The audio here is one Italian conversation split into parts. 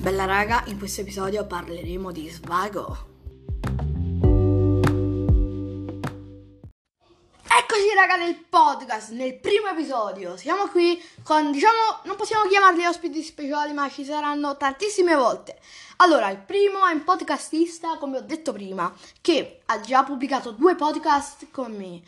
Bella raga, in questo episodio parleremo di svago. Eccoci raga nel podcast, nel primo episodio. Siamo qui con, diciamo, non possiamo chiamarli ospiti speciali, ma ci saranno tantissime volte. Allora, il primo è un podcastista, come ho detto prima, che ha già pubblicato due podcast con me.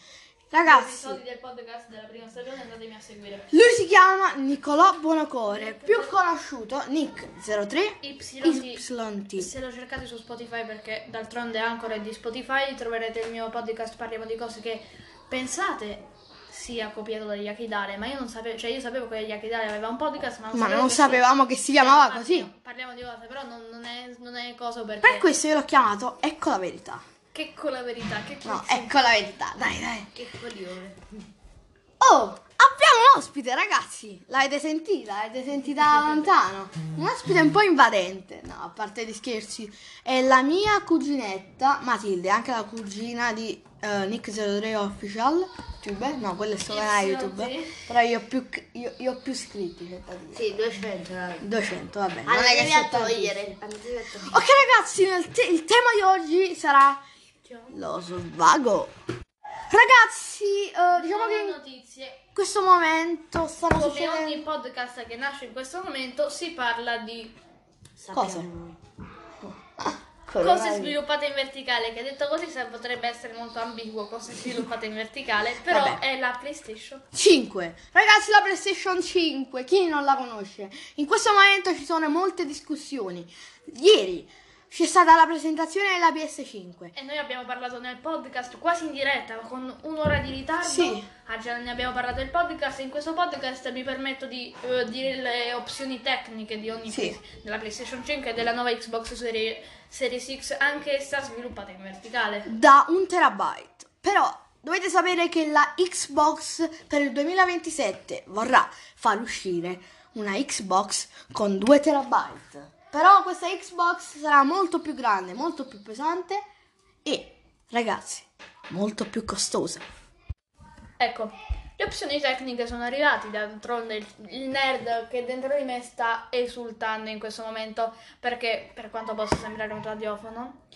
Ragazzi, episodi del podcast della prima stagione andatemi a seguire. lui si chiama Nicolò Buonocore, più conosciuto Nick03 YT. Se lo cercate su Spotify perché d'altronde Anchor è di Spotify troverete il mio podcast Parliamo di cose che pensate sia copiato da Yakidale, ma io non sapevo, cioè io sapevo che Yakidale aveva un podcast, ma non Ma sapevo non sapevamo che si chiamava così. Parliamo di cose, però non, non è, non è cosa perché... Per questo io l'ho chiamato Ecco la verità. Che con la verità, che No, cazzo- ecco la verità, dai, dai. Che coglione. Oh, abbiamo un ospite, ragazzi. L'avete sentita? L'avete sentita da lontano? Un ospite un po' invadente. No, a parte gli scherzi. È la mia cuginetta, Matilde, anche la cugina di eh, Nick03 Official. YouTube? No, quello è canale Sì, YouTube. sì. Però io ho più, io, io ho più iscritti, c'è da dire. Sì, 200. raga. 200, va bene. Non è che sono togliere. Andatevi a togliere. Ok ragazzi, nel te- il tema di oggi sarà lo svago. Ragazzi, eh, diciamo che in notizie. questo momento stanno Come succedendo... ogni podcast che nasce in questo momento si parla di Cosa? Cose sviluppate in verticale, che detto così potrebbe essere molto ambiguo cose sviluppate in verticale, però Vabbè. è la PlayStation. 5. Ragazzi, la PlayStation 5, chi non la conosce? In questo momento ci sono molte discussioni. Ieri c'è stata la presentazione della PS5. E noi abbiamo parlato nel podcast quasi in diretta, con un'ora di ritardo. Sì. Ah, già ne abbiamo parlato nel podcast. In questo podcast mi permetto di eh, dire le opzioni tecniche di ogni Sì. play- della PlayStation 5 e della nuova Xbox Series, Series X, anche essa sviluppata in verticale. Da un terabyte. Però dovete sapere che la Xbox per il 2027 vorrà far uscire una Xbox con 2 terabyte. Però questa Xbox sarà molto più grande, molto più pesante e, ragazzi, molto più costosa. Ecco, le opzioni tecniche sono arrivate, d'altronde il, nerd che dentro di me sta esultando in questo momento perché, per quanto possa sembrare un radiofono,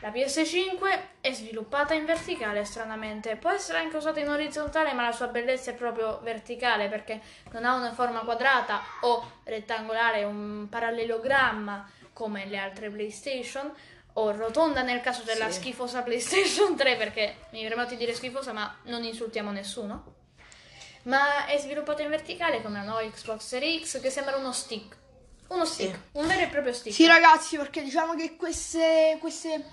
la PS5 è sviluppata in verticale stranamente, può essere anche usata in orizzontale ma la sua bellezza è proprio verticale perché non ha una forma quadrata o rettangolare, un parallelogramma come le altre PlayStation o rotonda nel caso della Sì. schifosa PlayStation 3 perché mi permetto di dire schifosa ma non insultiamo nessuno. Ma è sviluppata in verticale come la nuova Xbox Series X che sembra uno stick uno stick, Sì. un vero e proprio stick Sì, ragazzi, perché diciamo che queste, queste,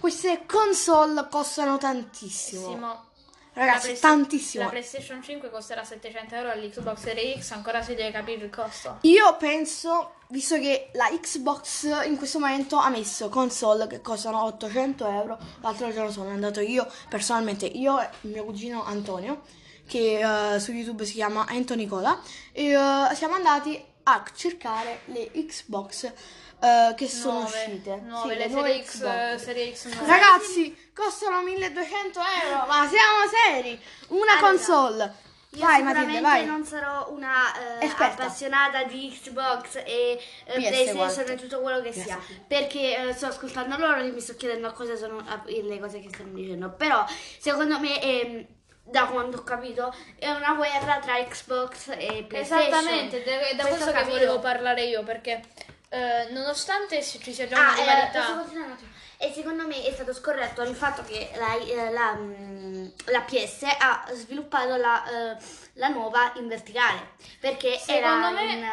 queste console costano tantissimo. Simo, Ragazzi, la tantissimo. La PlayStation 5 costerà 700 euro all'Xbox Series X, ancora si deve capire il costo. Io penso, visto che la Xbox in questo momento ha messo console che costano 800 euro, l'altro giorno sono andato io, personalmente, io e mio cugino Antonio, che eh, su YouTube si chiama Anthony Cola, e eh, siamo andati a cercare le Xbox eh, che sono Nuove, uscite. nuove, Sì, le nuove Serie X, Xbox. Serie X nuove. Ragazzi, costano 1200 euro, ma siamo seri? Una Allora, console. Io Vai Matilde, vai. non sarò una eh, appassionata di Xbox e eh, PlayStation e tutto quello che PS. sia perché eh, sto ascoltando loro e mi sto chiedendo cosa sono le cose che stanno dicendo però secondo me ehm, da quanto ho capito è una guerra tra Xbox e PlayStation Esattamente, è da Questo questo che volevo parlare io, perché eh, nonostante ci sia già una Ah, eh, rivalità... attimo? E secondo me è stato scorretto il fatto che la, eh, la, mm, la PS ha sviluppato la, eh, la nuova in verticale. Perché Secondo era me- in,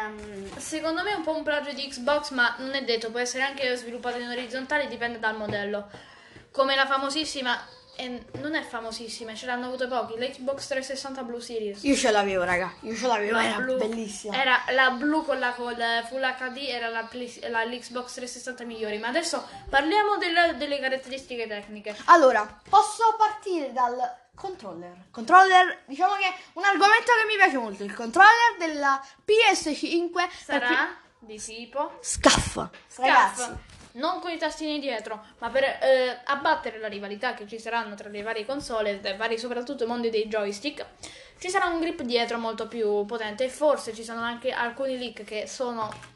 mm, Secondo me è un po' un plagio di Xbox, ma non è detto, può essere anche sviluppato in orizzontale, dipende dal modello. Come la famosissima, e non è famosissima, ce l'hanno avute pochi, l'Xbox 360 Blue Series. Io ce l'avevo, raga. Io ce l'avevo, La era blu. bellissima. Era la blu con la con il Full HD, era la, la- l'Xbox 360 migliori. Ma adesso parliamo del- delle caratteristiche tecniche. Allora, posso partire dal controller. Controller, diciamo che è un argomento che mi piace molto. Il controller della PS5 per Sarà di tipo. Scaff. Ragazzi, non con i tastini dietro, ma per eh, abbattere la rivalità che ci saranno tra le varie console, e vari soprattutto i mondi dei joystick, ci sarà un grip dietro molto più potente e forse ci sono anche alcuni leak che sono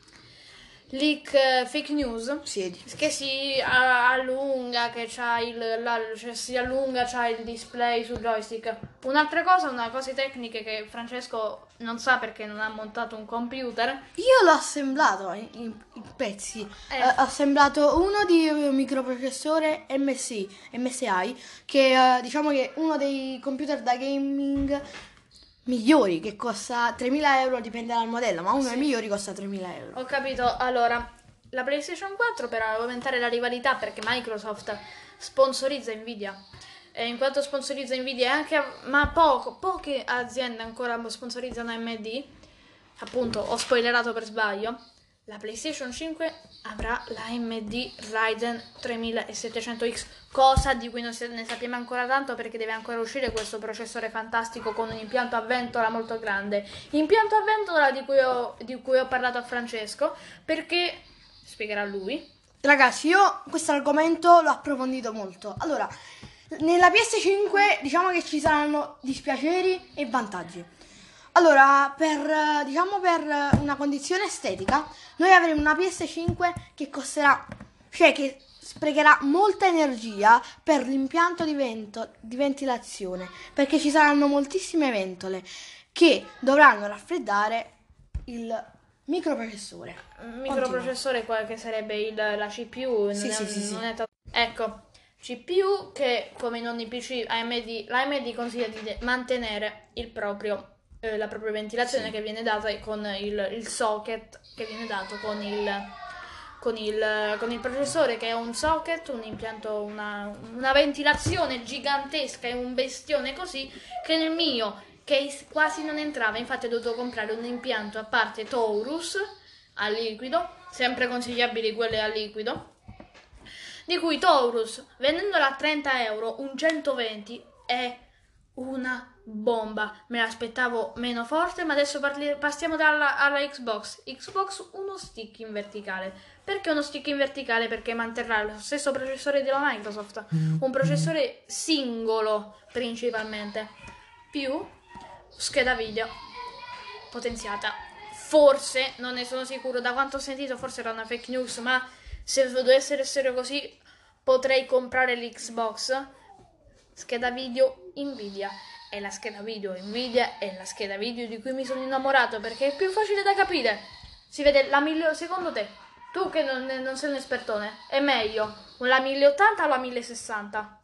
leak eh, fake news Sì, che si allunga, che c'ha il, la- cioè si allunga, c'ha il display sul joystick. Un'altra cosa, una cose tecniche che Francesco non sa perché non ha montato un computer. Io l'ho assemblato in, in- in pezzi. Eh. Eh, ho assemblato uno di eh, microprocessore MSI, MSI, che diciamo che è uno dei computer da gaming migliori, che costa 3.000 euro, dipende dal modello, ma uno dei migliori costa 3.000 euro. Ho capito, allora, la PlayStation 4 per aumentare la rivalità perché Microsoft sponsorizza Nvidia. E in quanto sponsorizza Nvidia anche, ma poco, poche aziende ancora sponsorizzano AMD, appunto ho spoilerato per sbaglio, la PlayStation 5 avrà la AMD Ryzen 3700X, cosa di cui non ne sappiamo ancora tanto perché deve ancora uscire questo processore fantastico con un impianto a ventola molto grande. Impianto a ventola di cui ho, di cui ho parlato a Francesco perché spiegherà lui. Ragazzi, io questo argomento l'ho approfondito molto. Allora, nella PS5 diciamo che ci saranno dispiaceri e vantaggi. Allora, per, diciamo per una condizione estetica, noi avremo una PS5 che costerà, cioè che sprecherà molta energia per l'impianto di, vento, di ventilazione, perché ci saranno moltissime ventole che dovranno raffreddare il microprocessore. Microprocessore qua che sarebbe il- la CPU, non, Sì, è, sì, sì, non è ta- Ecco, CPU che come in ogni PC AMD, la AMD consiglia di de- mantenere il proprio, eh, la propria ventilazione che viene data con il, il socket che viene dato con il, con il, con il processore che è un socket, un impianto, una, una ventilazione gigantesca e un bestione così che nel mio che quasi non entrava, infatti ho dovuto comprare un impianto a parte Taurus a liquido, sempre consigliabili quelle a liquido, di cui Taurus vendendola a 30 euro, un 120 è una bomba. Me l'aspettavo meno forte, ma adesso parli- passiamo dalla, alla Xbox. Xbox uno stick in verticale. Perché uno stick in verticale? Perché manterrà lo stesso processore della Microsoft, un processore singolo principalmente, più scheda video potenziata. Forse, non ne sono sicuro, da quanto ho sentito forse era una fake news, ma se dovesse essere così potrei comprare l'Xbox. Scheda video Nvidia. E la scheda video Nvidia è la scheda video di cui mi sono innamorato perché è più facile da capire. Si vede la migliore, secondo te, tu che non, non sei un espertone, è meglio la 1080 o la 1060?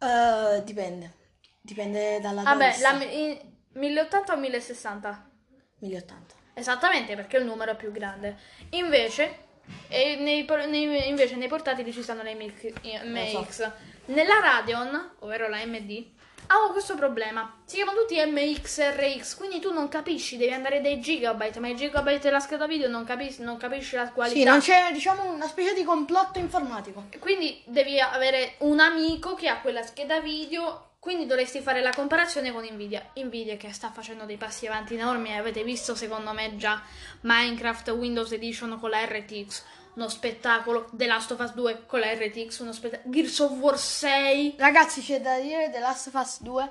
Eh, dipende. Dipende dalla Vabbè, la mi- i- 1080 o 1060? 1080. Esattamente, perché il numero è più grande. Invece, e nei, nei- invece nei portatili ci stanno le MX. MX. Nella Radeon, ovvero la MD, avevo questo problema. Si chiamano tutti MXRX, quindi tu non capisci, devi andare dai gigabyte, ma i gigabyte della scheda video non, capisci, non capisci la qualità. Sì, non c'è, diciamo, una specie di complotto informatico. Quindi devi avere un amico che ha quella scheda video. Quindi dovresti fare la comparazione con Nvidia. Nvidia che sta facendo dei passi avanti enormi. Avete visto secondo me già Minecraft Windows Edition con la RTX. Uno spettacolo. The Last of Us 2 con la RTX. Uno spettacolo. Gears of War 6. Ragazzi, c'è da dire The Last of Us 2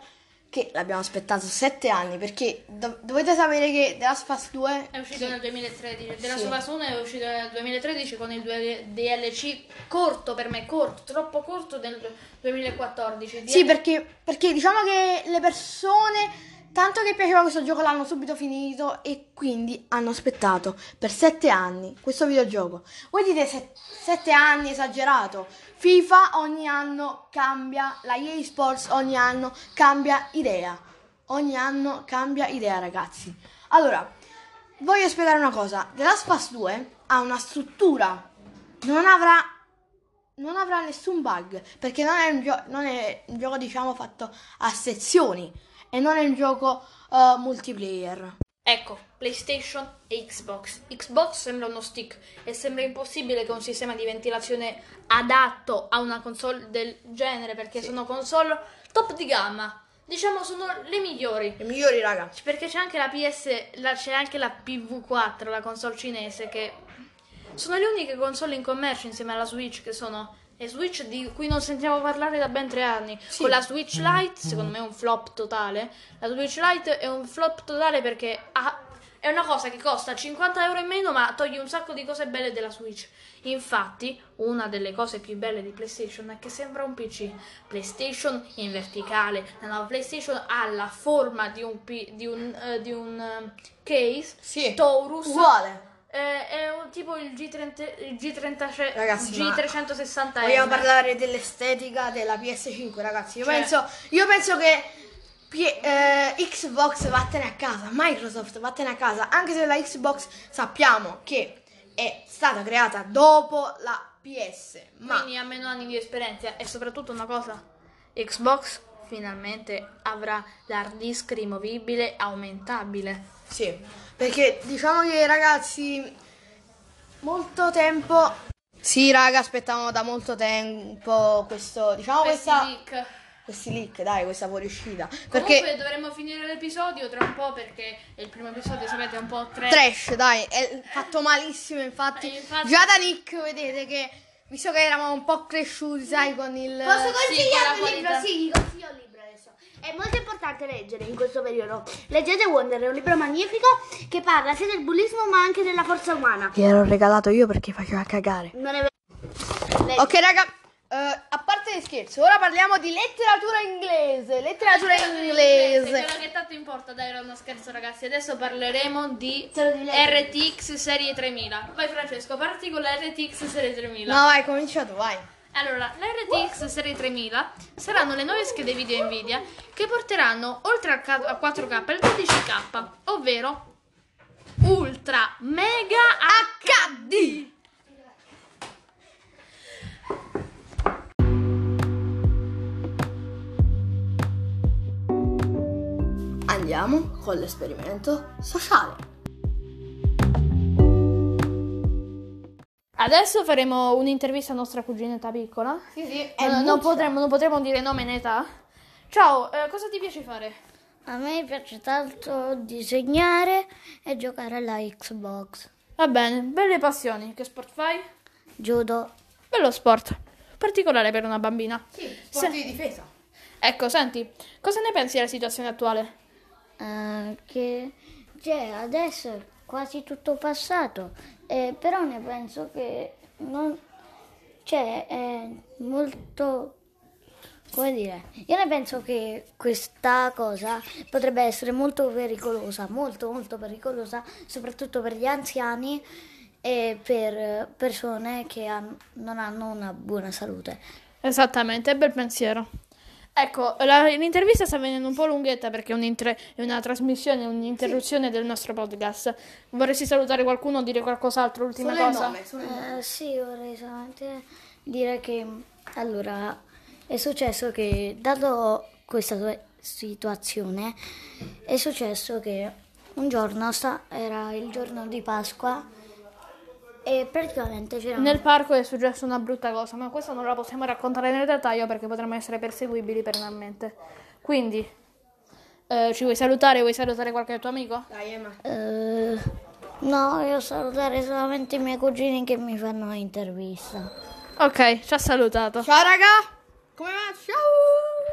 che l'abbiamo aspettato 7 anni perché do- dovete sapere che The Last of Us 2 È uscito nel 2013. The Last of Us 1 è uscito nel 2013 con il DLC corto per me, corto, troppo corto del 2014. Sì, perché, perché diciamo che le persone, tanto che piaceva questo gioco, l'hanno subito finito e quindi hanno aspettato per sette anni questo videogioco. Voi dite se- sette anni, esagerato. FIFA ogni anno cambia, la EA Sports ogni anno cambia idea. Ogni anno cambia idea, ragazzi. Allora, voglio spiegare una cosa. The Last Us 2 ha una struttura. Non avrà non avrà nessun bug perché non è un, gio- non è un gioco diciamo fatto a sezioni e non è un gioco eh, multiplayer Ecco, PlayStation e Xbox. Xbox sembra uno stick e sembra impossibile che un sistema di ventilazione adatto a una console del genere, perché sono console top di gamma. Diciamo sono le migliori. i migliori raga Perché c'è anche la PS, la- c'è anche la PV4, la console cinese, che sono le uniche console in commercio insieme alla Switch, che sono le Switch di cui non sentiamo parlare da ben tre anni. Sì. Con la Switch Lite, secondo me è un flop totale. La Switch Lite è un flop totale perché ha- è una cosa che costa 50 euro in meno, ma toglie un sacco di cose belle della Switch. Infatti, una delle cose più belle di PlayStation è che sembra un PC. PlayStation in verticale. La nuova PlayStation ha la forma di un, di un, eh, di un eh, case. Sì. Taurus. Uguale. Eh, è un tipo il G30, il G30 Ragazzi, ma G360 Vogliamo parlare dell'estetica della PS5, ragazzi. Io, Cioè- penso, io penso che P- eh, Xbox vattene a casa, Microsoft vattene a casa, anche se la Xbox sappiamo che è stata creata dopo la PS, ma Quindi ha meno anni di esperienza e soprattutto una cosa, Xbox finalmente avrà l'hard disk rimovibile aumentabile. sì, perché diciamo che ragazzi molto tempo Sì, raga, aspettavamo da molto tempo questo, diciamo Questi questa leak. questi leak, dai, questa fuoriuscita. Comunque Perché dovremmo finire l'episodio tra un po' perché il primo episodio sapete è un po' trash. trash, dai, è fatto malissimo, infatti. Eh, infatti- Già da Nick vedete che visto che eravamo un po' cresciuti, sai, con il Posso Sì, consigliare con la un libro? Sì, vi consiglio un libro adesso. È molto importante leggere in questo periodo. Leggete Wonder, è un libro magnifico che parla sia del bullismo ma anche della forza umana. Che ero regalato io perché faceva cagare. Non è vero. Ok, raga, eh, a parte gli scherzi, ora parliamo di letteratura inglese. Letteratura inglese. Quello che tanto importa, dai, era uno scherzo, ragazzi. Adesso parleremo di. RTX serie 3000. Vai, Francesco, parti con la RTX serie 3000. No, vai, comincia tu, vai. Allora, la RTX serie 3000 saranno le nuove schede video Nvidia che porteranno oltre a 4K il 12K, ovvero Ultra Mega HD. Andiamo con l'esperimento sociale. Adesso faremo un'intervista a nostra cuginetta piccola. Sì, sì, Eh, non, potremo, non potremo dire nome né età. Ciao, eh, cosa ti piace fare? A me piace tanto disegnare e giocare alla Xbox. Va bene, belle passioni. Che sport fai? Judo. Bello sport, particolare per una bambina. Sì, sport di difesa. Ecco, senti, cosa ne pensi della situazione attuale? Che cioè, adesso è quasi tutto passato, eh, però ne penso che non, cioè, è molto, come dire, io ne penso che questa cosa potrebbe essere molto pericolosa, molto molto pericolosa, soprattutto per gli anziani e per persone che han- non hanno una buona salute. Esattamente, bel pensiero. Ecco, la- l'intervista sta venendo un po' lunghetta perché è, un'intre- è una trasmissione, un'interruzione del nostro podcast. Vorresti salutare qualcuno o dire qualcos'altro? Ultima Solo cosa? nome, solo. Eh, sì, vorrei solamente dire che allora è successo che, dato questa tua- situazione, è successo che un giorno sta- era il giorno di Pasqua e praticamente c'era Nel parco è successa una brutta cosa, ma questa non la possiamo raccontare nel dettaglio perché potremmo essere perseguibili penalmente. Quindi, eh, ci vuoi salutare? Vuoi salutare qualche tuo amico? Dai, Emma. Eh, no, io salutare solamente i miei cugini che mi fanno l'intervista. Ok, ci ha salutato. Ciao, raga. Come va? Ciao.